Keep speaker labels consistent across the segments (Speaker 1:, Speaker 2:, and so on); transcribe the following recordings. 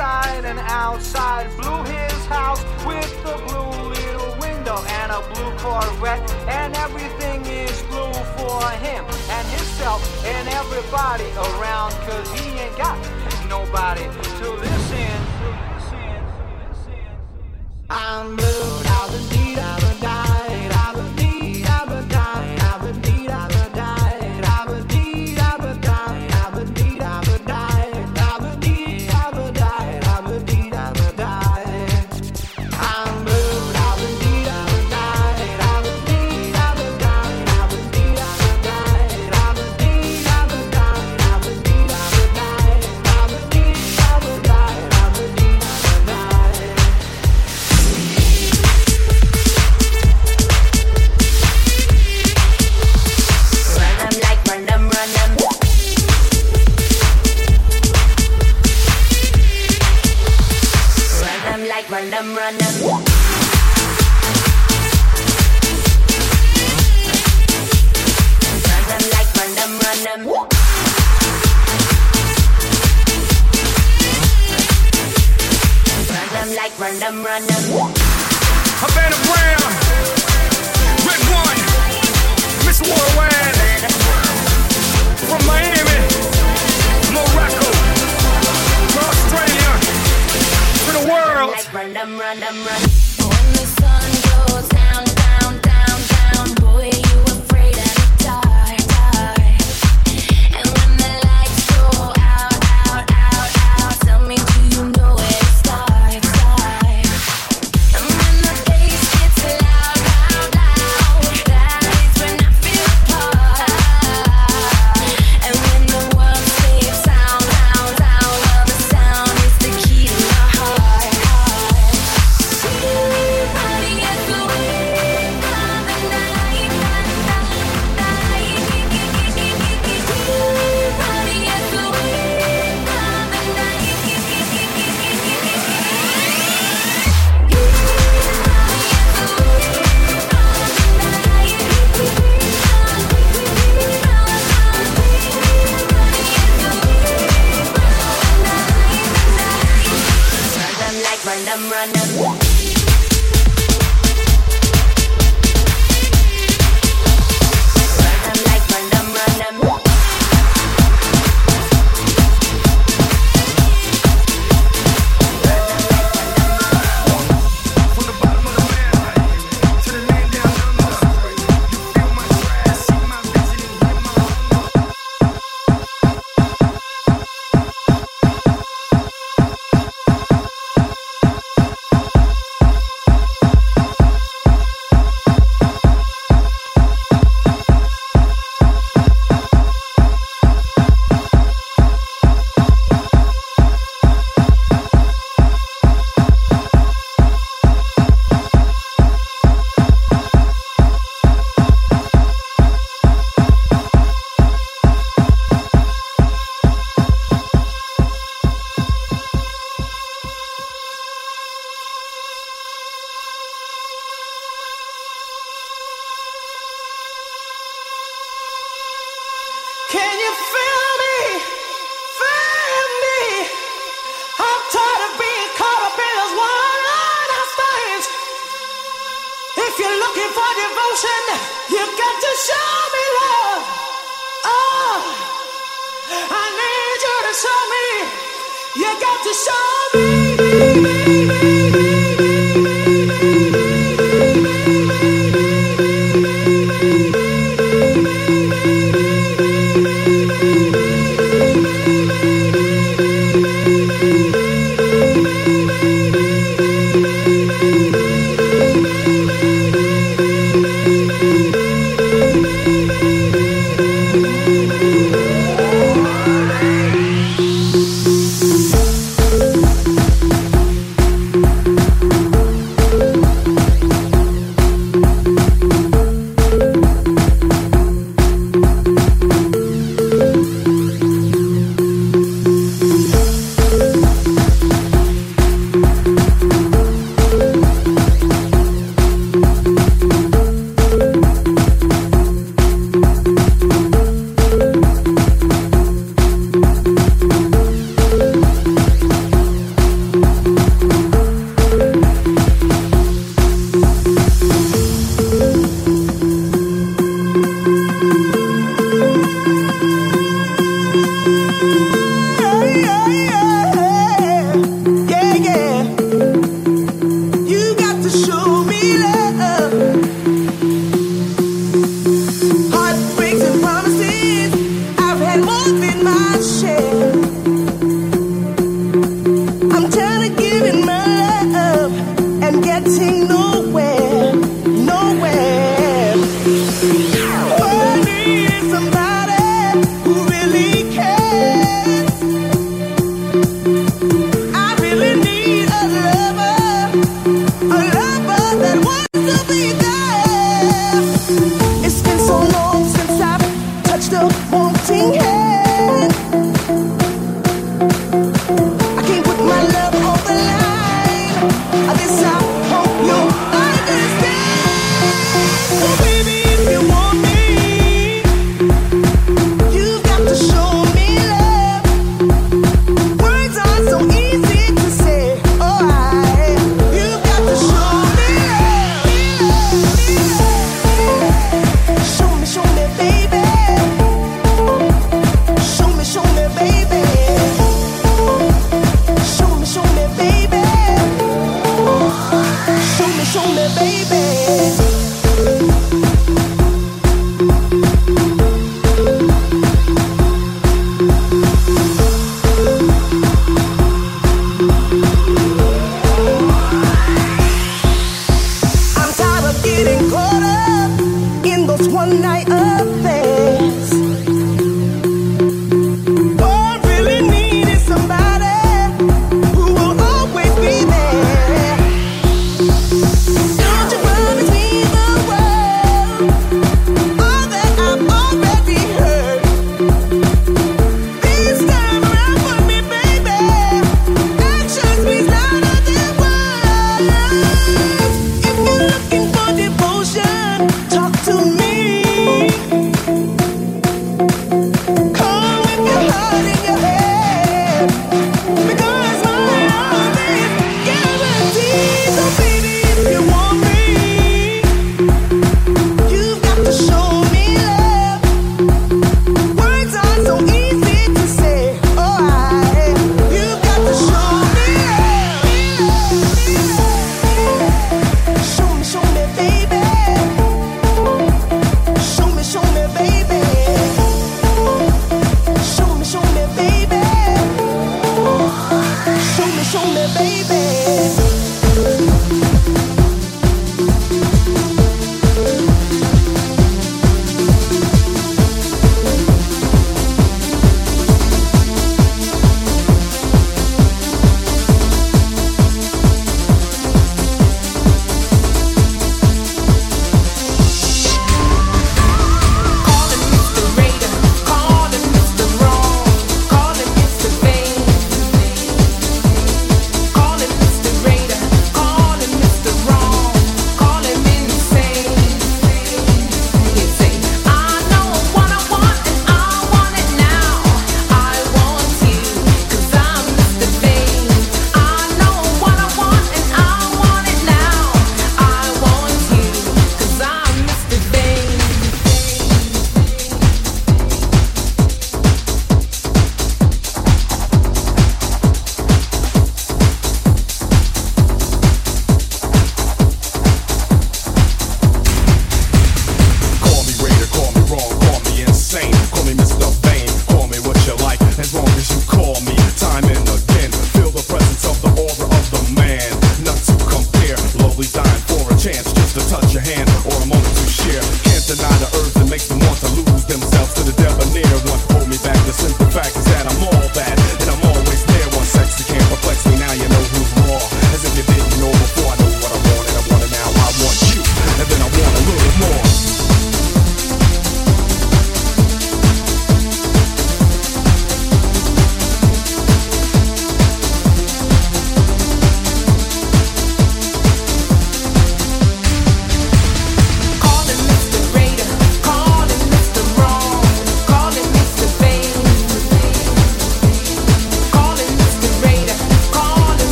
Speaker 1: inside
Speaker 2: and outside. Blew his house with a blue little window and a blue Corvette. And everything is blue for him and himself and everybody around. Cause he ain't got nobody to listen. I'm blue, I'm
Speaker 3: the
Speaker 4: need, I'm the die. And getting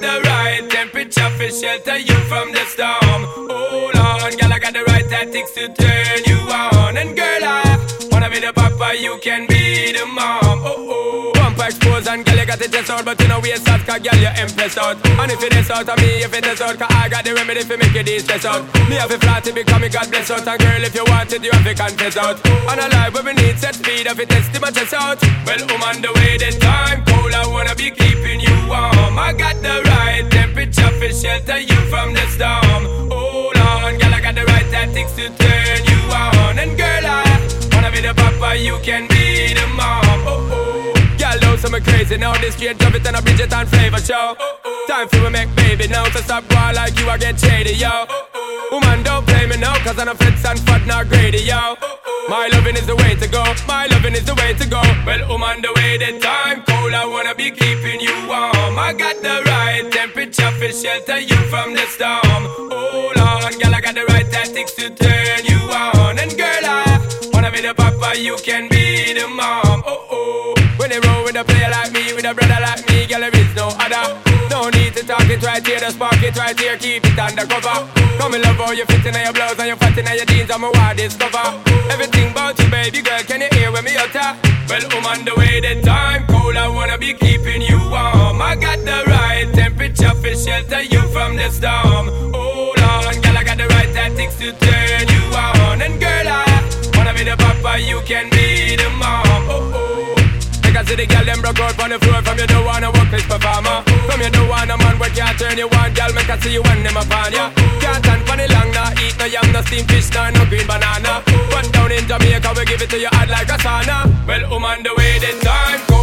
Speaker 4: got
Speaker 5: the right temperature for shelter you from the storm. Hold on, girl, I got the right tactics to turn you on. And girl, I wanna be the papa, you can be the mom. Oh, oh Bumper expose and girl, you got it test out But you know waste out, cause girl, you impressed out. And if it is out of me, if it is out Cause I got the remedy for make you de-stress out. Me have a flat to become a God bless out. And girl, if you want it, you have to confess out. And a life where we need set speed If it test my chest out. Well, I'm on the way, the time cold I wanna be keeping you warm. I got the right temperature for shelter you from the storm. Hold on, girl, I got the right tactics to turn you on. And girl, I wanna be the papa, you can be the mom. Oh, oh know some crazy now. This straight drop it and a Bridget and flavor show. Time for we make baby now. So stop boy like you, I get shady, yo. Woman, don't play me now, cause I'm a fits and fat, not greedy, yo. My loving is the way to go. My loving is the way to go. Well, I'm the way, the time cold. I wanna be keeping you warm. I got the right temperature for shelter you from the storm. Hold on, girl, I got the right tactics to turn you on. And girl, I wanna be the papa, you can be the mom. No need to talk it right here, the spark it right here, keep it undercover. Come and love how you fit in your blouse and you fat in your jeans, I'm a wild discover. Everything about you, baby girl, can you hear when me utter? Well, I'm on the way, the time cold, I wanna be keeping you warm. I got the right temperature for shelter you from the storm. Hold on, girl, I got the right tactics to turn you on. And girl, I wanna be the papa, you can be See the girl them broke out on the floor. From you don't wanna work this performer From you don't want a man where can't turn you on. Girl, make I see you when them upon ya Can't stand for the long, nah. Eat no yam, no steamed fish, nah, no green banana. But down in Jamaica, we give it to you hot like a sauna. Well, I'm on the way, the time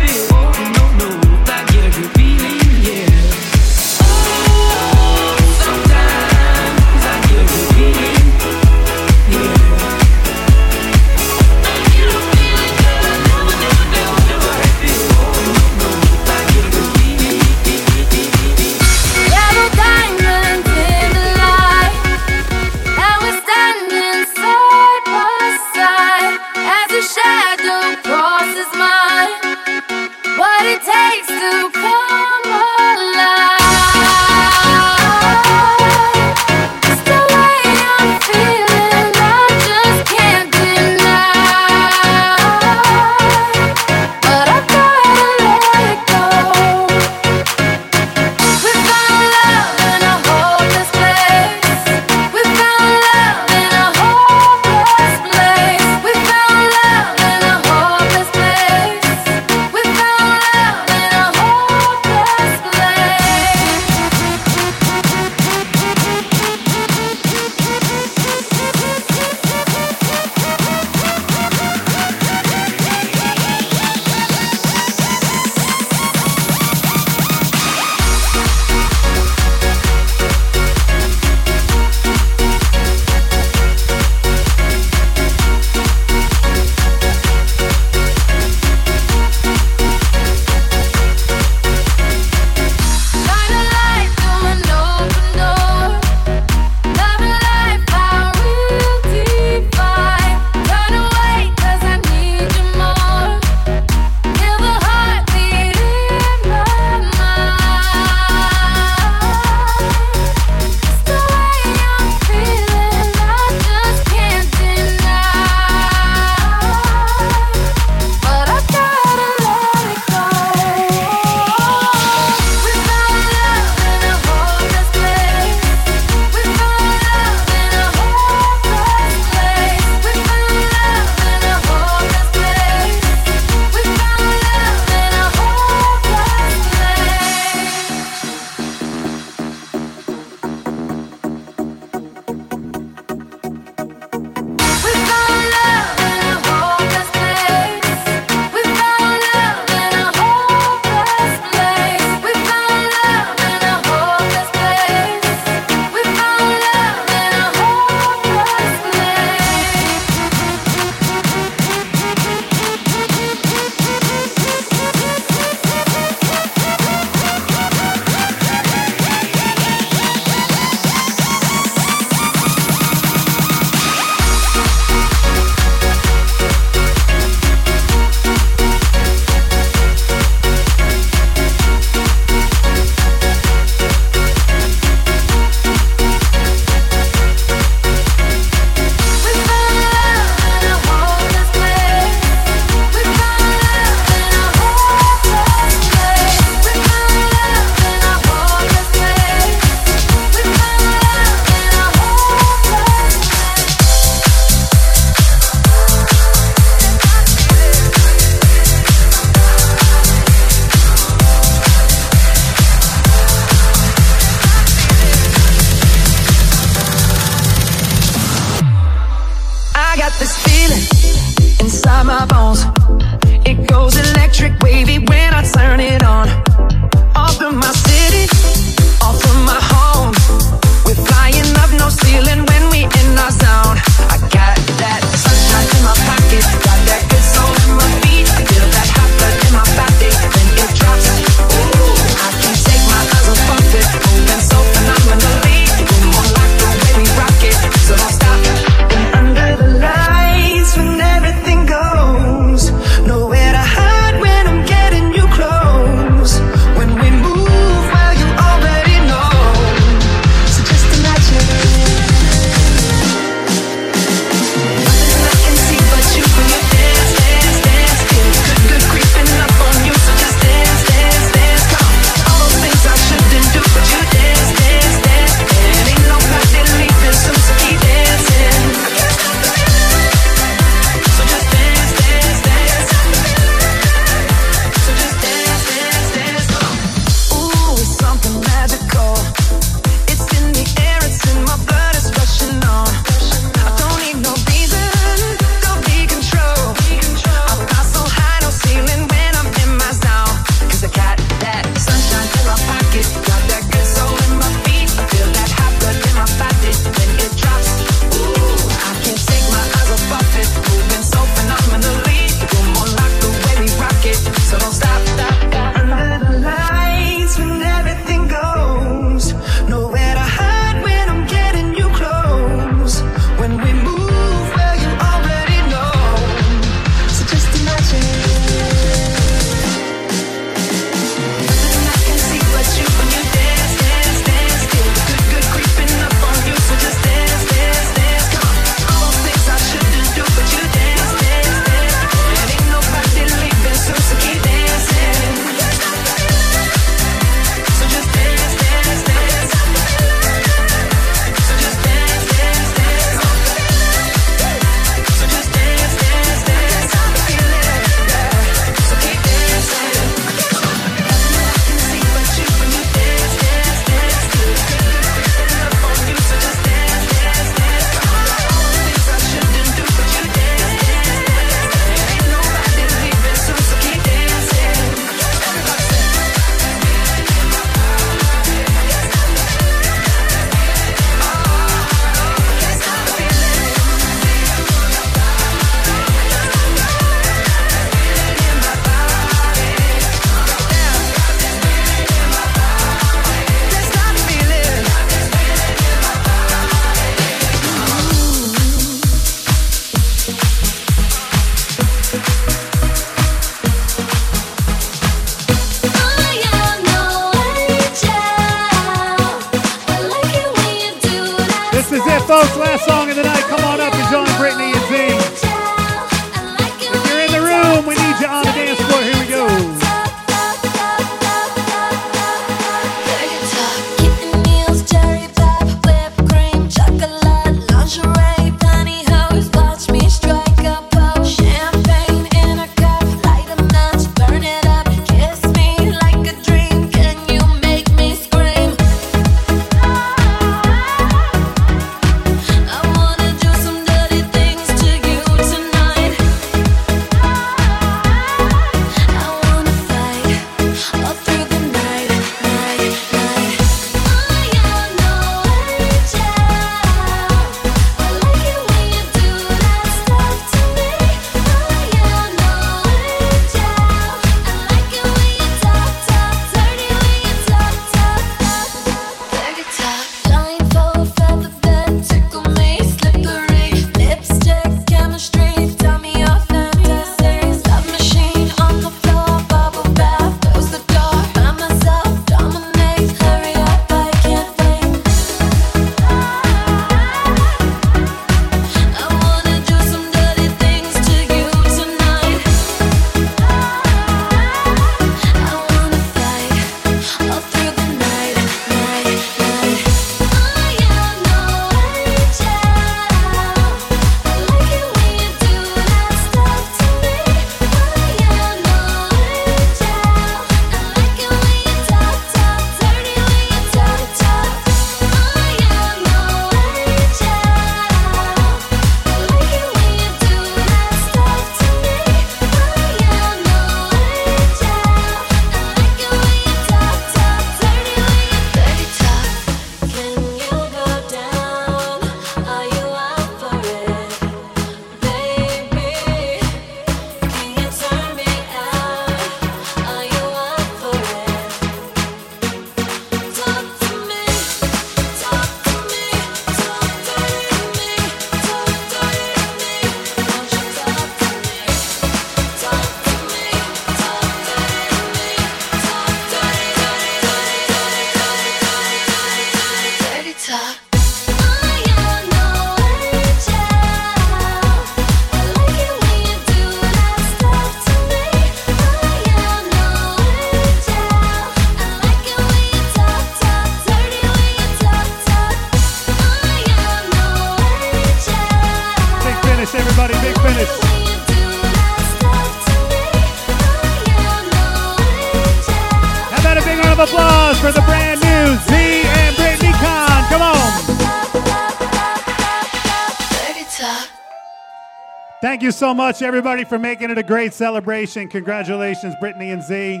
Speaker 5: you
Speaker 6: so
Speaker 7: much, everybody, for making it a great celebration. Congratulations, Brittany and Zee.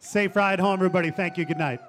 Speaker 7: Safe ride home, everybody. Thank you. Good night.